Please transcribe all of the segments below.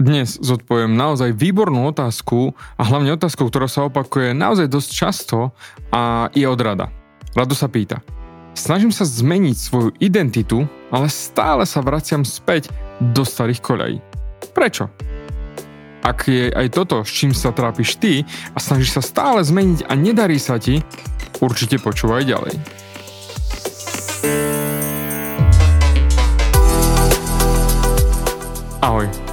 Dnes zodpoviem naozaj výbornú otázku a hlavne otázku, ktorá sa opakuje naozaj dosť často a je od rada. Rado sa pýta. Snažím sa zmeniť svoju identitu, ale stále sa vraciam späť do starých koľají. Prečo? Ak je aj toto, s čím sa trápiš ty a snažíš sa stále zmeniť a nedarí sa ti, určite počúvaj ďalej. Ahoj,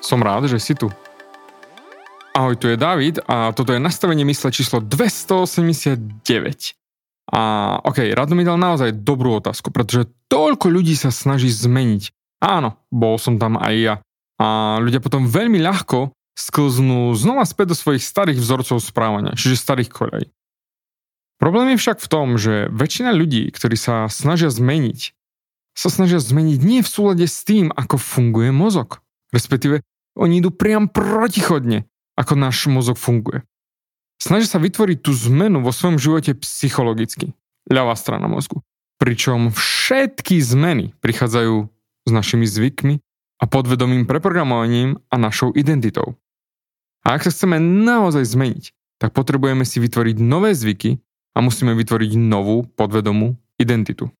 Som rád, že si tu. Ahoj, tu je David a toto je nastavenie mysle číslo 289. A ok, Rado mi dal naozaj dobrú otázku, pretože toľko ľudí sa snaží zmeniť. Áno, bol som tam aj ja. A ľudia potom veľmi ľahko sklznú znova späť do svojich starých vzorcov správania, čiže starých koľaj. Problém je však v tom, že väčšina ľudí, ktorí sa snažia zmeniť, sa snažia zmeniť nie v súlade s tým, ako funguje mozog. Respektíve oni idú priam protichodne, ako náš mozog funguje. Snažia sa vytvoriť tú zmenu vo svojom živote psychologicky. Ľavá strana mozgu. Pričom všetky zmeny prichádzajú s našimi zvykmi a podvedomým preprogramovaním a našou identitou. A ak sa chceme naozaj zmeniť, tak potrebujeme si vytvoriť nové zvyky a musíme vytvoriť novú podvedomú identitu.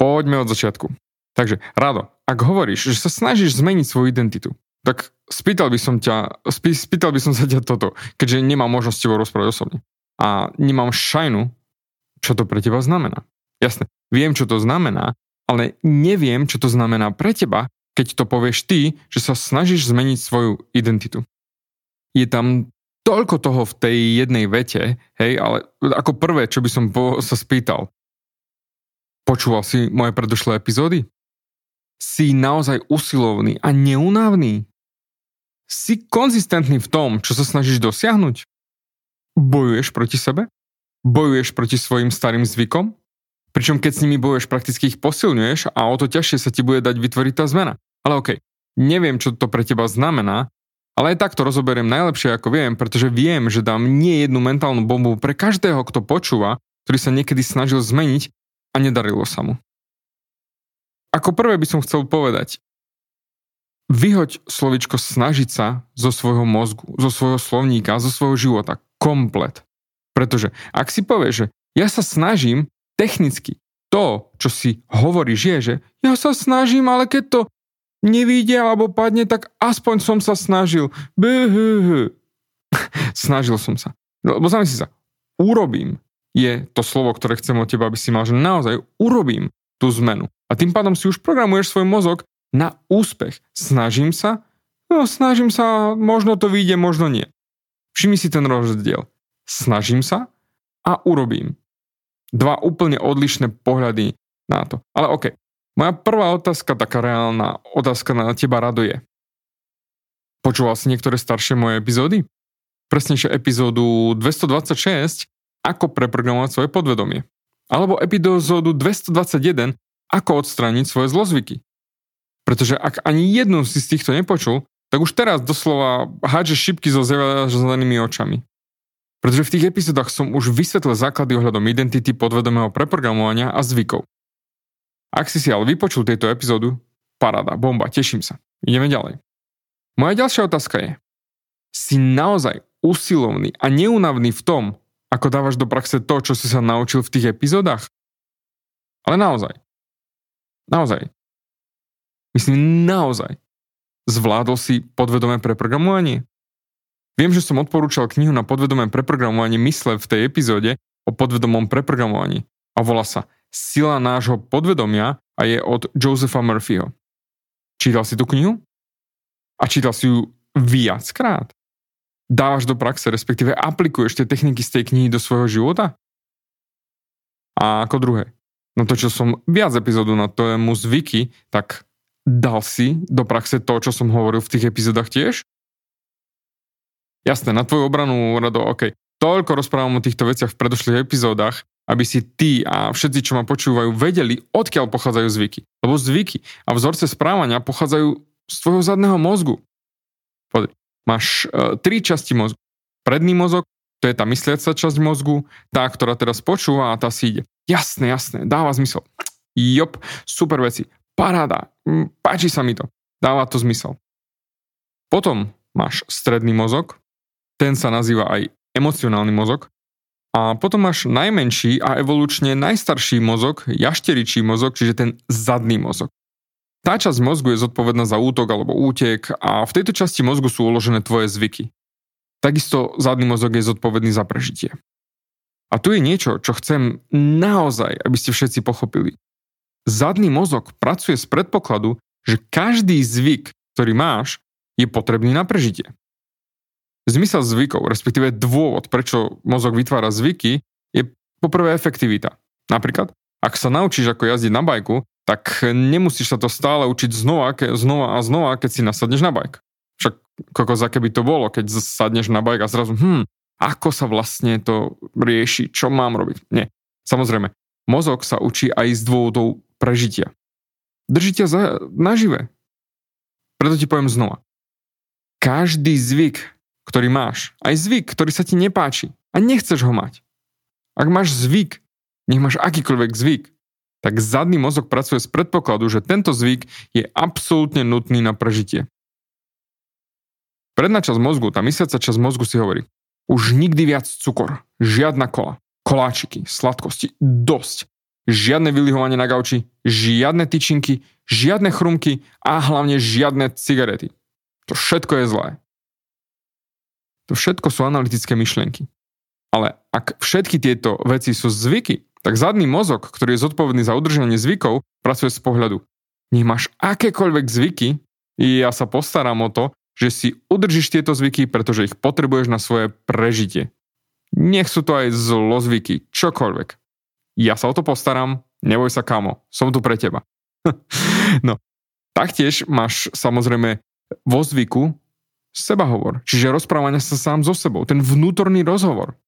Poďme od začiatku. Takže, Rado, ak hovoríš, že sa snažíš zmeniť svoju identitu, tak spýtal by som ťa, spýtal by som sa ťa toto, keďže nemám možnosť tebou rozprávať osobne. A nemám šajnu, čo to pre teba znamená. Jasne, viem, čo to znamená, ale neviem, čo to znamená pre teba, keď to povieš ty, že sa snažíš zmeniť svoju identitu. Je tam toľko toho v tej jednej vete, hej, ale ako prvé, čo by som po, sa spýtal, počúval si moje predošlé epizódy? Si naozaj usilovný a neunávny? Si konzistentný v tom, čo sa snažíš dosiahnuť? Bojuješ proti sebe? Bojuješ proti svojim starým zvykom? Pričom keď s nimi bojuješ, prakticky ich posilňuješ a o to ťažšie sa ti bude dať vytvoriť tá zmena. Ale okej, okay, neviem, čo to pre teba znamená, ale aj takto rozoberiem najlepšie, ako viem, pretože viem, že dám nie jednu mentálnu bombu pre každého, kto počúva, ktorý sa niekedy snažil zmeniť a nedarilo sa mu. Ako prvé by som chcel povedať, vyhoď slovičko snažiť sa zo svojho mozgu, zo svojho slovníka, zo svojho života komplet. Pretože ak si povieš, že ja sa snažím technicky, to, čo si hovoríš, je, že ja sa snažím, ale keď to nevíde alebo padne, tak aspoň som sa snažil. Bh. snažil som sa. Lebo zamysli sa, urobím je to slovo, ktoré chcem od teba, aby si mal, že naozaj urobím tú zmenu. A tým pádom si už programuješ svoj mozog na úspech. Snažím sa, no snažím sa, možno to vyjde, možno nie. Všimni si ten rozdiel. Snažím sa a urobím. Dva úplne odlišné pohľady na to. Ale OK, moja prvá otázka, taká reálna otázka na teba rado je. Počúval si niektoré staršie moje epizódy? Presnejšie epizódu 226, ako preprogramovať svoje podvedomie. Alebo epizódu 221, ako odstrániť svoje zlozvyky. Pretože ak ani jednu si z týchto nepočul, tak už teraz doslova hádže šipky so zelenými očami. Pretože v tých epizódach som už vysvetlil základy ohľadom identity podvedomého preprogramovania a zvykov. Ak si si ale vypočul tejto epizódu, paráda, bomba, teším sa. Ideme ďalej. Moja ďalšia otázka je, si naozaj usilovný a neunavný v tom, ako dávaš do praxe to, čo si sa naučil v tých epizódach? Ale naozaj. Naozaj. Myslím, naozaj. Zvládol si podvedomé preprogramovanie? Viem, že som odporúčal knihu na podvedomé preprogramovanie mysle v tej epizóde o podvedomom preprogramovaní a volá sa Sila nášho podvedomia a je od Josepha Murphyho. Čítal si tú knihu? A čítal si ju viackrát? Dávaš do praxe, respektíve aplikuješ tie techniky z tej knihy do svojho života? A ako druhé, natočil som viac epizódu na tému zvyky, tak dal si do praxe to, čo som hovoril v tých epizódach tiež? Jasné, na tvoju obranu, Rado, OK. Toľko rozprávam o týchto veciach v predošlých epizódach, aby si ty a všetci, čo ma počúvajú, vedeli, odkiaľ pochádzajú zvyky. Lebo zvyky a vzorce správania pochádzajú z tvojho zadného mozgu. Podri, máš uh, tri časti mozgu. Predný mozog, to je tá mysliaca časť mozgu, tá, ktorá teraz počúva a tá si ide. Jasné, jasné, dáva zmysel. Jop, super veci, paráda, páči sa mi to, dáva to zmysel. Potom máš stredný mozog, ten sa nazýva aj emocionálny mozog. A potom máš najmenší a evolučne najstarší mozog, jašteričí mozog, čiže ten zadný mozog. Tá časť mozgu je zodpovedná za útok alebo útek a v tejto časti mozgu sú uložené tvoje zvyky. Takisto zadný mozog je zodpovedný za prežitie. A tu je niečo, čo chcem naozaj, aby ste všetci pochopili. Zadný mozog pracuje z predpokladu, že každý zvyk, ktorý máš, je potrebný na prežitie. Zmysel zvykov, respektíve dôvod, prečo mozog vytvára zvyky, je poprvé efektivita. Napríklad, ak sa naučíš ako jazdiť na bajku, tak nemusíš sa to stále učiť znova, ke, znova a znova, keď si nasadneš na bajk. Však kokos, aké by to bolo, keď sadneš na bajk a zrazu, hm, ako sa vlastne to rieši, čo mám robiť. Nie. Samozrejme, mozog sa učí aj z dôvodov prežitia. Drží ťa za, nažive. Preto ti poviem znova. Každý zvyk, ktorý máš, aj zvyk, ktorý sa ti nepáči a nechceš ho mať. Ak máš zvyk, nech máš akýkoľvek zvyk, tak zadný mozog pracuje z predpokladu, že tento zvyk je absolútne nutný na prežitie. Predná časť mozgu, tá mysliaca časť mozgu si hovorí, už nikdy viac cukor, žiadna kola, koláčiky, sladkosti, dosť. Žiadne vylihovanie na gauči, žiadne tyčinky, žiadne chrumky a hlavne žiadne cigarety. To všetko je zlé. To všetko sú analytické myšlienky. Ale ak všetky tieto veci sú zvyky, tak zadný mozog, ktorý je zodpovedný za udržanie zvykov, pracuje z pohľadu. Nech máš akékoľvek zvyky, ja sa postaram o to, že si udržíš tieto zvyky, pretože ich potrebuješ na svoje prežitie. Nech sú to aj zlozvyky, čokoľvek. Ja sa o to postaram, neboj sa kamo, som tu pre teba. no, taktiež máš samozrejme vo zvyku seba hovor. Čiže rozprávanie sa sám so sebou. Ten vnútorný rozhovor.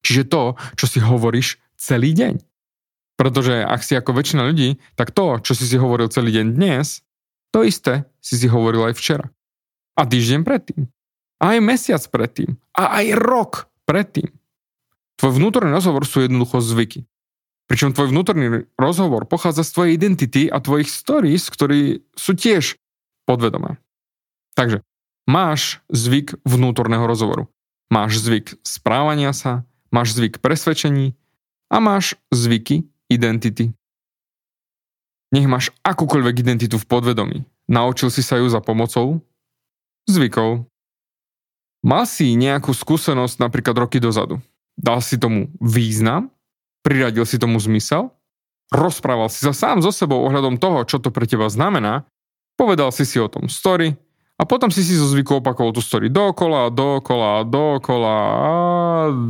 Čiže to, čo si hovoríš celý deň. Pretože ak si ako väčšina ľudí, tak to, čo si si hovoril celý deň dnes, to isté si si hovoril aj včera. A týždeň predtým. A aj mesiac predtým. A aj rok predtým. Tvoj vnútorný rozhovor sú jednoducho zvyky. Pričom tvoj vnútorný rozhovor pochádza z tvojej identity a tvojich stories, ktorí sú tiež podvedomé. Takže Máš zvyk vnútorného rozhovoru. Máš zvyk správania sa, máš zvyk presvedčení a máš zvyky identity. Nech máš akúkoľvek identitu v podvedomí. Naučil si sa ju za pomocou zvykov. Mal si nejakú skúsenosť napríklad roky dozadu. Dal si tomu význam, priradil si tomu zmysel, rozprával si sa sám so sebou ohľadom toho, čo to pre teba znamená, povedal si si o tom story, a potom si si zo zvyku opakoval tú story dokola, dokola, dokola a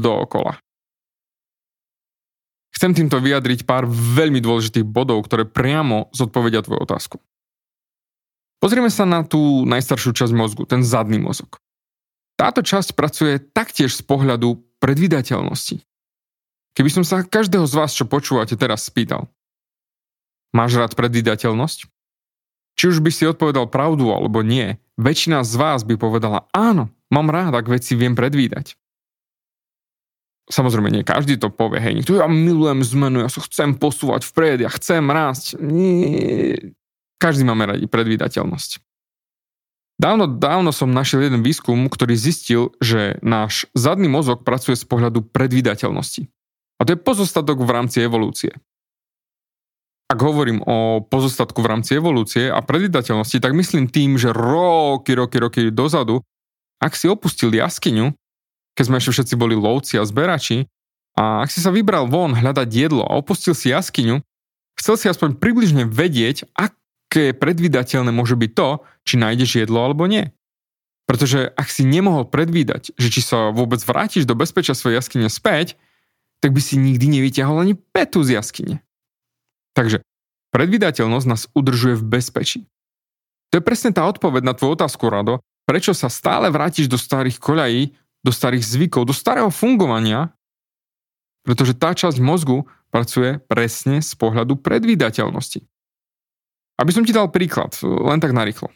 dokola. Chcem týmto vyjadriť pár veľmi dôležitých bodov, ktoré priamo zodpovedia tvoju otázku. Pozrieme sa na tú najstaršiu časť mozgu, ten zadný mozog. Táto časť pracuje taktiež z pohľadu predvydateľnosti. Keby som sa každého z vás, čo počúvate teraz, spýtal, máš rád predvydateľnosť? Či už by si odpovedal pravdu alebo nie, väčšina z vás by povedala áno, mám rád, ak veci viem predvídať. Samozrejme, nie každý to povie, hej, niekto, ja milujem zmenu, ja sa chcem posúvať vpred, ja chcem rásť. Nie. Každý máme radi predvídateľnosť. Dávno, dávno som našiel jeden výskum, ktorý zistil, že náš zadný mozog pracuje z pohľadu predvídateľnosti. A to je pozostatok v rámci evolúcie ak hovorím o pozostatku v rámci evolúcie a predvydateľnosti, tak myslím tým, že roky, roky, roky dozadu ak si opustil jaskyňu, keď sme ešte všetci boli lovci a zberači, a ak si sa vybral von hľadať jedlo a opustil si jaskyňu, chcel si aspoň približne vedieť, aké predvydateľné môže byť to, či nájdeš jedlo alebo nie. Pretože ak si nemohol predvídať, že či sa vôbec vrátiš do bezpečia svojej jaskyne späť, tak by si nikdy nevyťahol ani petu z jaskyne. Takže predvydateľnosť nás udržuje v bezpečí. To je presne tá odpoveď na tvoju otázku, Rado, prečo sa stále vrátiš do starých koľají, do starých zvykov, do starého fungovania, pretože tá časť mozgu pracuje presne z pohľadu predvídateľnosti. Aby som ti dal príklad, len tak narýchlo.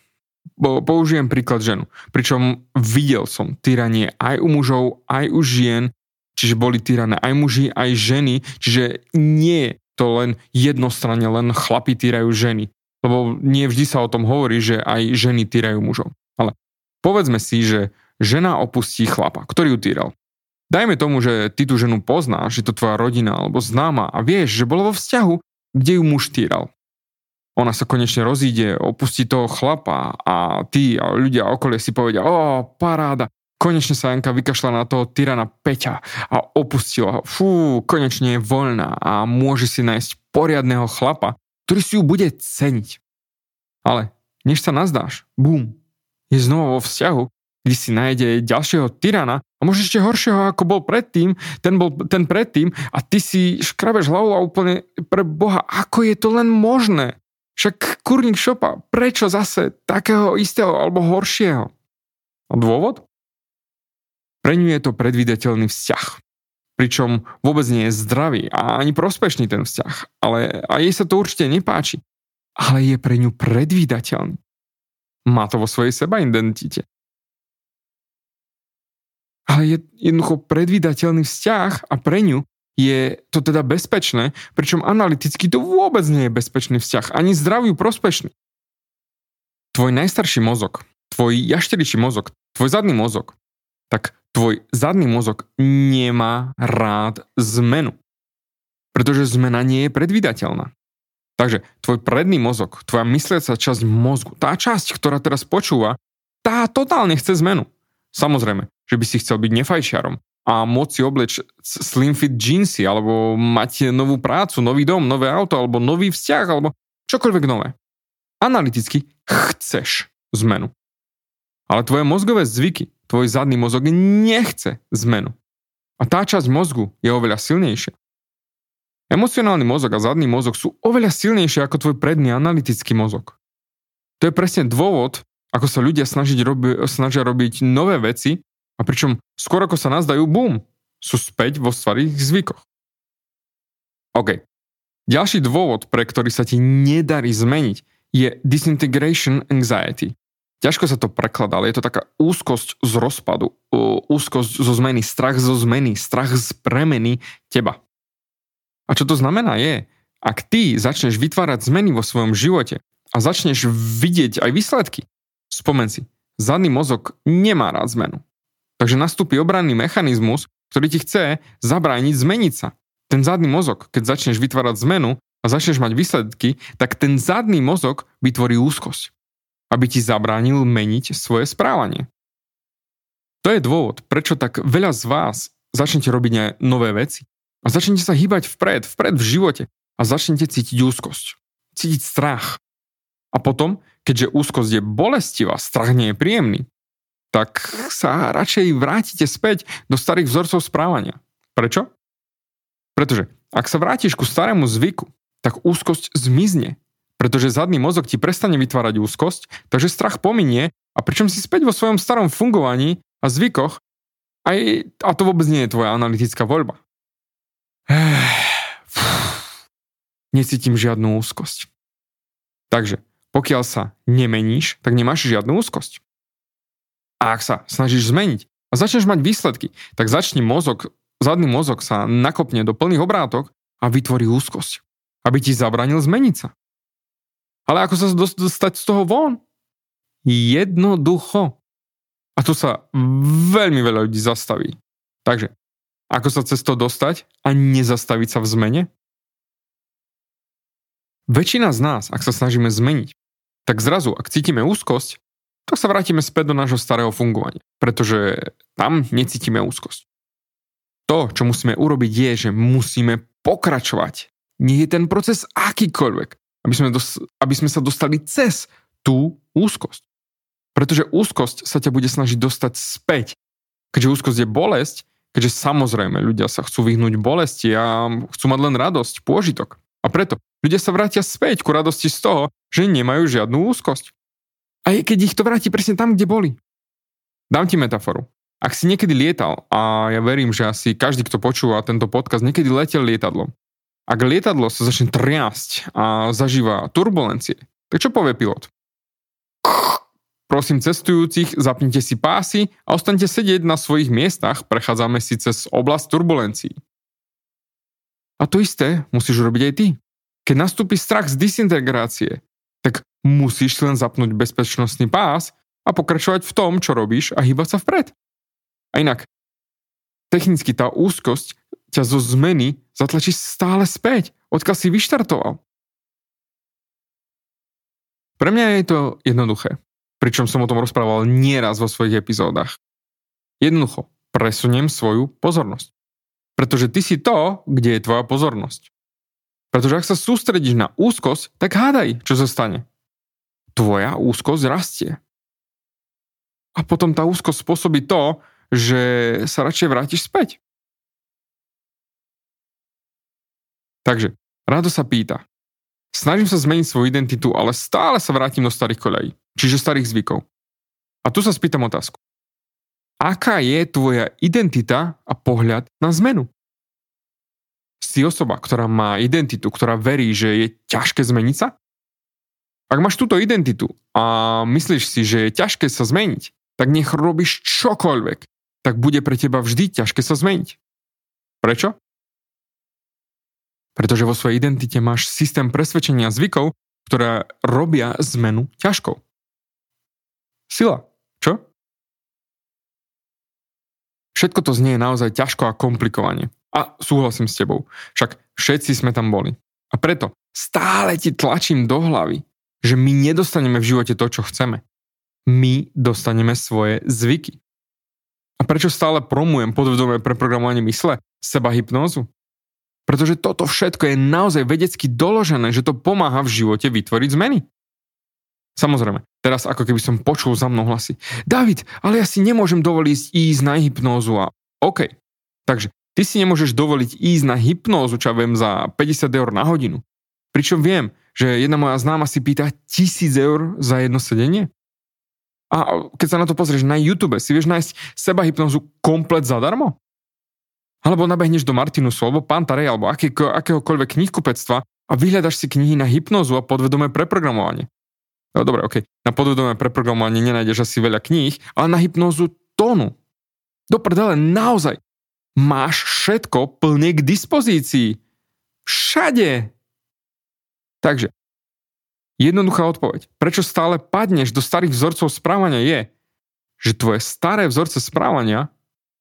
Použijem príklad ženu. Pričom videl som tyranie aj u mužov, aj u žien, čiže boli tyrané aj muži, aj ženy, čiže nie je to len jednostranne, len chlapi týrajú ženy. Lebo nie vždy sa o tom hovorí, že aj ženy týrajú mužov. Ale povedzme si, že žena opustí chlapa, ktorý ju týral. Dajme tomu, že ty tú ženu poznáš, že to tvoja rodina alebo známa a vieš, že bola vo vzťahu, kde ju muž týral. Ona sa konečne rozíde, opustí toho chlapa a ty a ľudia okolie si povedia, o, paráda, konečne sa Janka vykašľa na toho tyrana Peťa a opustila ho. Fú, konečne je voľná a môže si nájsť poriadného chlapa, ktorý si ju bude ceniť. Ale než sa nazdáš, bum, je znova vo vzťahu, kde si nájde ďalšieho tyrana a možno ešte horšieho, ako bol predtým, ten bol ten predtým a ty si škrabeš hlavu a úplne pre Boha, ako je to len možné? Však kurník šopa, prečo zase takého istého alebo horšieho? A dôvod? Pre ňu je to predvídateľný vzťah. Pričom vôbec nie je zdravý a ani prospešný ten vzťah. Ale a jej sa to určite nepáči. Ale je pre ňu predvídateľný. Má to vo svojej seba identite ale je jednoducho predvídateľný vzťah a pre ňu je to teda bezpečné, pričom analyticky to vôbec nie je bezpečný vzťah, ani zdraviu prospešný. Tvoj najstarší mozog, tvoj jašteričí mozog, tvoj zadný mozog, tak tvoj zadný mozog nemá rád zmenu. Pretože zmena nie je predvídateľná. Takže tvoj predný mozog, tvoja mysliaca časť mozgu, tá časť, ktorá teraz počúva, tá totálne chce zmenu. Samozrejme, že by si chcel byť nefajčiarom a môcť si obleč slim fit jeansy, alebo mať novú prácu, nový dom, nové auto, alebo nový vzťah, alebo čokoľvek nové. Analyticky chceš zmenu. Ale tvoje mozgové zvyky, tvoj zadný mozog nechce zmenu. A tá časť mozgu je oveľa silnejšia. Emocionálny mozog a zadný mozog sú oveľa silnejšie ako tvoj predný analytický mozog. To je presne dôvod, ako sa ľudia snažiť robi, snažia robiť nové veci a pričom skôr ako sa nazdajú, bum, sú späť vo starých zvykoch. OK. Ďalší dôvod, pre ktorý sa ti nedarí zmeniť, je disintegration anxiety. Ťažko sa to prekladá, ale je to taká úzkosť z rozpadu, úzkosť zo zmeny, strach zo zmeny, strach z premeny teba. A čo to znamená je, ak ty začneš vytvárať zmeny vo svojom živote a začneš vidieť aj výsledky, Spomen si, zadný mozog nemá rád zmenu. Takže nastúpi obranný mechanizmus, ktorý ti chce zabrániť zmeniť sa. Ten zadný mozog, keď začneš vytvárať zmenu a začneš mať výsledky, tak ten zadný mozog vytvorí úzkosť, aby ti zabránil meniť svoje správanie. To je dôvod, prečo tak veľa z vás začnete robiť nové veci a začnete sa hýbať vpred, vpred v živote a začnete cítiť úzkosť, cítiť strach. A potom, keďže úzkosť je bolestivá, strach nie je príjemný, tak sa radšej vrátite späť do starých vzorcov správania. Prečo? Pretože ak sa vrátiš ku starému zvyku, tak úzkosť zmizne, pretože zadný mozog ti prestane vytvárať úzkosť, takže strach pominie a pričom si späť vo svojom starom fungovaní a zvykoch aj, a to vôbec nie je tvoja analytická voľba. Necítim žiadnu úzkosť. Takže pokiaľ sa nemeníš, tak nemáš žiadnu úzkosť. A ak sa snažíš zmeniť a začneš mať výsledky, tak začne mozog, zadný mozog sa nakopne do plných obrátok a vytvorí úzkosť, aby ti zabranil zmeniť sa. Ale ako sa dostať z toho von? Jednoducho. A tu sa veľmi veľa ľudí zastaví. Takže, ako sa cez to dostať a nezastaviť sa v zmene? Väčšina z nás, ak sa snažíme zmeniť, tak zrazu, ak cítime úzkosť, tak sa vrátime späť do nášho starého fungovania, pretože tam necítime úzkosť. To, čo musíme urobiť, je, že musíme pokračovať. Nie je ten proces akýkoľvek, aby sme, dos- aby sme sa dostali cez tú úzkosť. Pretože úzkosť sa ťa bude snažiť dostať späť. Keďže úzkosť je bolesť, keďže samozrejme ľudia sa chcú vyhnúť bolesti a chcú mať len radosť, pôžitok. A preto ľudia sa vrátia späť ku radosti z toho, že nemajú žiadnu úzkosť. A je, keď ich to vráti presne tam, kde boli. Dám ti metaforu. Ak si niekedy lietal, a ja verím, že asi každý, kto počúva tento podcast, niekedy letel lietadlom. Ak lietadlo sa začne triasť a zažíva turbulencie, tak čo povie pilot? Prosím cestujúcich, zapnite si pásy a ostaňte sedieť na svojich miestach, prechádzame si cez oblasť turbulencií. A to isté musíš urobiť aj ty. Keď nastúpi strach z disintegrácie, tak musíš len zapnúť bezpečnostný pás a pokračovať v tom, čo robíš a hýbať sa vpred. A inak, technicky tá úzkosť ťa zo zmeny zatlačí stále späť, odkiaľ si vyštartoval. Pre mňa je to jednoduché, pričom som o tom rozprával nieraz vo svojich epizódach. Jednoducho, presuniem svoju pozornosť. Pretože ty si to, kde je tvoja pozornosť. Pretože ak sa sústredíš na úzkosť, tak hádaj, čo sa stane. Tvoja úzkosť rastie. A potom tá úzkosť spôsobí to, že sa radšej vrátiš späť. Takže, Rado sa pýta. Snažím sa zmeniť svoju identitu, ale stále sa vrátim do starých koľají, čiže starých zvykov. A tu sa spýtam otázku. Aká je tvoja identita a pohľad na zmenu? Si osoba, ktorá má identitu, ktorá verí, že je ťažké zmeniť sa? Ak máš túto identitu a myslíš si, že je ťažké sa zmeniť, tak nech robíš čokoľvek, tak bude pre teba vždy ťažké sa zmeniť. Prečo? Pretože vo svojej identite máš systém presvedčenia zvykov, ktoré robia zmenu ťažkou. Sila, čo? Všetko to znie naozaj ťažko a komplikovane. A súhlasím s tebou. Však všetci sme tam boli. A preto stále ti tlačím do hlavy, že my nedostaneme v živote to, čo chceme. My dostaneme svoje zvyky. A prečo stále promujem podvedomé preprogramovanie mysle, seba hypnózu? Pretože toto všetko je naozaj vedecky doložené, že to pomáha v živote vytvoriť zmeny. Samozrejme, teraz ako keby som počul za mnou hlasy. David, ale ja si nemôžem dovoliť ísť na hypnózu a OK. Takže Ty si nemôžeš dovoliť ísť na hypnózu, čo viem, za 50 eur na hodinu. Pričom viem, že jedna moja známa si pýta 1000 eur za jedno sedenie. A keď sa na to pozrieš na YouTube, si vieš nájsť seba hypnózu komplet zadarmo? Alebo nabehneš do Martinusu, alebo Pantarej, alebo aký, akéhokoľvek knihkupectva a vyhľadaš si knihy na hypnózu a podvedomé preprogramovanie. No dobre, ok, na podvedomé preprogramovanie nenájdeš asi veľa kníh, ale na hypnózu tónu. Do prdele, naozaj, máš všetko plne k dispozícii. Všade. Takže, jednoduchá odpoveď. Prečo stále padneš do starých vzorcov správania je, že tvoje staré vzorce správania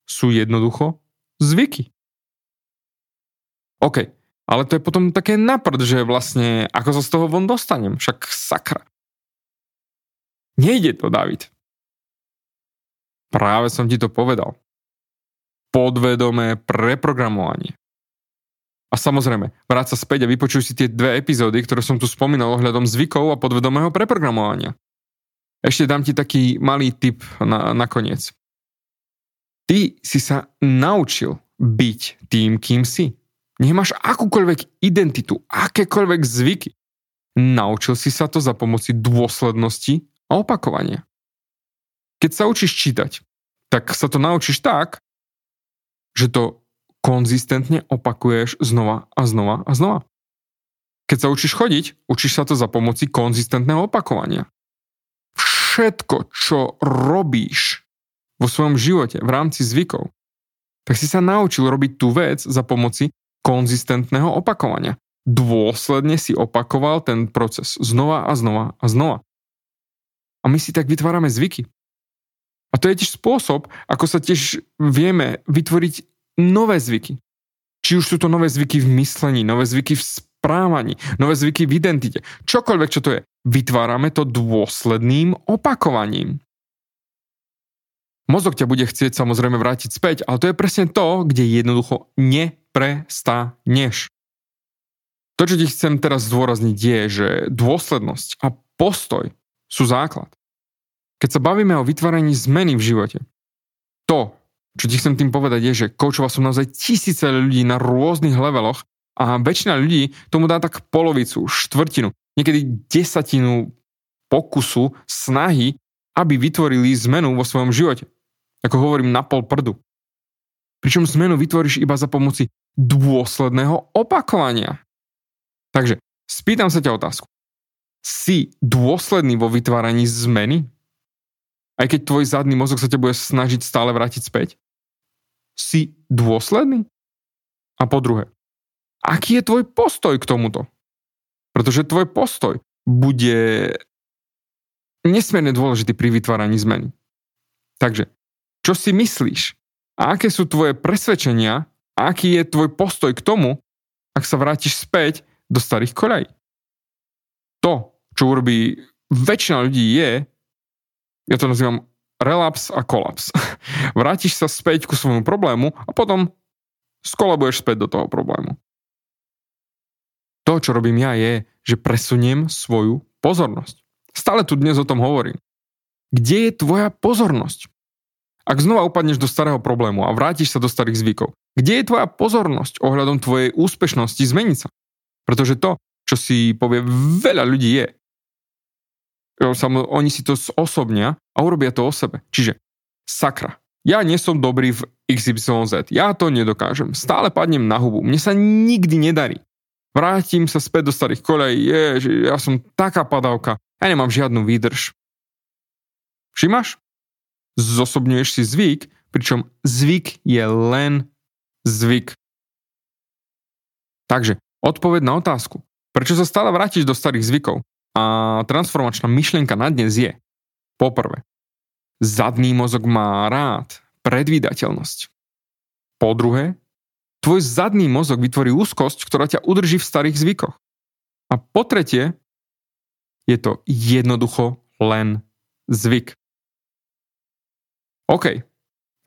sú jednoducho zvyky. OK, ale to je potom také naprd, že vlastne ako sa z toho von dostanem, však sakra. Nejde to, David. Práve som ti to povedal podvedomé preprogramovanie. A samozrejme, vráť sa späť a vypočuj si tie dve epizódy, ktoré som tu spomínal ohľadom zvykov a podvedomého preprogramovania. Ešte dám ti taký malý tip na, na koniec. Ty si sa naučil byť tým, kým si. Nech máš akúkoľvek identitu, akékoľvek zvyky. Naučil si sa to za pomoci dôslednosti a opakovania. Keď sa učíš čítať, tak sa to naučíš tak, že to konzistentne opakuješ znova a znova a znova. Keď sa učíš chodiť, učíš sa to za pomoci konzistentného opakovania. Všetko, čo robíš vo svojom živote v rámci zvykov, tak si sa naučil robiť tú vec za pomoci konzistentného opakovania. Dôsledne si opakoval ten proces znova a znova a znova. A my si tak vytvárame zvyky. A to je tiež spôsob, ako sa tiež vieme vytvoriť nové zvyky. Či už sú to nové zvyky v myslení, nové zvyky v správaní, nové zvyky v identite. Čokoľvek, čo to je. Vytvárame to dôsledným opakovaním. Mozog ťa bude chcieť samozrejme vrátiť späť, ale to je presne to, kde jednoducho neprestaneš. To, čo ti chcem teraz zdôrazniť, je, že dôslednosť a postoj sú základ. Keď sa bavíme o vytváraní zmeny v živote, to, čo ti chcem tým povedať, je, že koučoval som naozaj tisíce ľudí na rôznych leveloch a väčšina ľudí tomu dá tak polovicu, štvrtinu, niekedy desatinu pokusu, snahy, aby vytvorili zmenu vo svojom živote ako hovorím, na pol prdu. Pričom zmenu vytvoríš iba za pomoci dôsledného opakovania. Takže spýtam sa ťa otázku. Si dôsledný vo vytváraní zmeny? Aj keď tvoj zadný mozog sa ťa bude snažiť stále vrátiť späť? Si dôsledný? A po druhé, aký je tvoj postoj k tomuto? Pretože tvoj postoj bude nesmierne dôležitý pri vytváraní zmeny. Takže čo si myslíš? A aké sú tvoje presvedčenia? A aký je tvoj postoj k tomu, ak sa vrátiš späť do starých koľají? To, čo urobí väčšina ľudí je, ja to nazývam relaps a kolaps. Vrátiš sa späť ku svojmu problému a potom skolabuješ späť do toho problému. To, čo robím ja, je, že presuniem svoju pozornosť. Stále tu dnes o tom hovorím. Kde je tvoja pozornosť? Ak znova upadneš do starého problému a vrátiš sa do starých zvykov, kde je tvoja pozornosť ohľadom tvojej úspešnosti zmeniť sa? Pretože to, čo si povie veľa ľudí je, oni si to osobnia a urobia to o sebe. Čiže sakra, ja nie som dobrý v XYZ, ja to nedokážem, stále padnem na hubu, mne sa nikdy nedarí. Vrátim sa späť do starých kolejí, je, že ja som taká padavka, ja nemám žiadnu výdrž. Všimáš? zosobňuješ si zvyk, pričom zvyk je len zvyk. Takže, odpoveď na otázku. Prečo sa stále vrátiš do starých zvykov? A transformačná myšlienka na dnes je poprvé, zadný mozog má rád predvídateľnosť. Po druhé, tvoj zadný mozog vytvorí úzkosť, ktorá ťa udrží v starých zvykoch. A po tretie, je to jednoducho len zvyk. OK.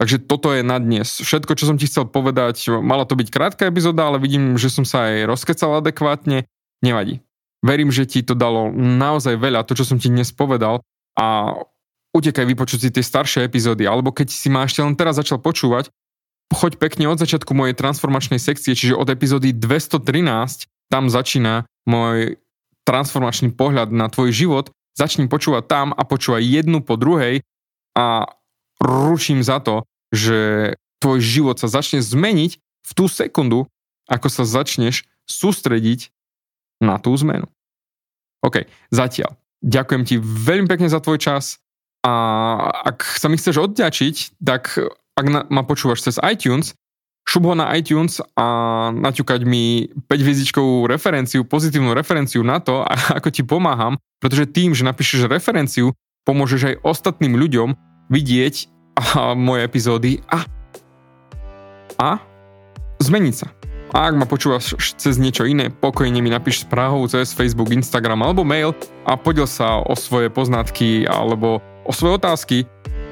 Takže toto je na dnes. Všetko, čo som ti chcel povedať, mala to byť krátka epizóda, ale vidím, že som sa aj rozkecal adekvátne. Nevadí. Verím, že ti to dalo naozaj veľa, to, čo som ti dnes povedal. A utekaj vypočuť si tie staršie epizódy, alebo keď si ma ešte len teraz začal počúvať, choď pekne od začiatku mojej transformačnej sekcie, čiže od epizódy 213, tam začína môj transformačný pohľad na tvoj život, začni počúvať tam a počúvaj jednu po druhej a ručím za to, že tvoj život sa začne zmeniť v tú sekundu, ako sa začneš sústrediť na tú zmenu. OK, zatiaľ. Ďakujem ti veľmi pekne za tvoj čas a ak sa mi chceš odďačiť, tak ak ma počúvaš cez iTunes, šup ho na iTunes a naťukať mi 5 referenciu, pozitívnu referenciu na to, ako ti pomáham, pretože tým, že napíšeš referenciu, pomôžeš aj ostatným ľuďom vidieť a, moje epizódy a, a zmeniť sa. A ak ma počúvaš cez niečo iné, pokojne mi napíš správu cez Facebook, Instagram alebo mail a podiel sa o svoje poznatky alebo o svoje otázky,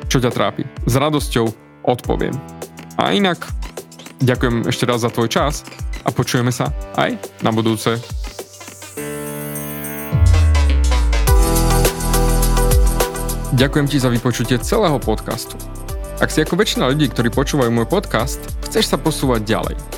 čo ťa trápi. S radosťou odpoviem. A inak, ďakujem ešte raz za tvoj čas a počujeme sa aj na budúce. Ďakujem ti za vypočutie celého podcastu. Ak si ako väčšina ľudí, ktorí počúvajú môj podcast, chceš sa posúvať ďalej.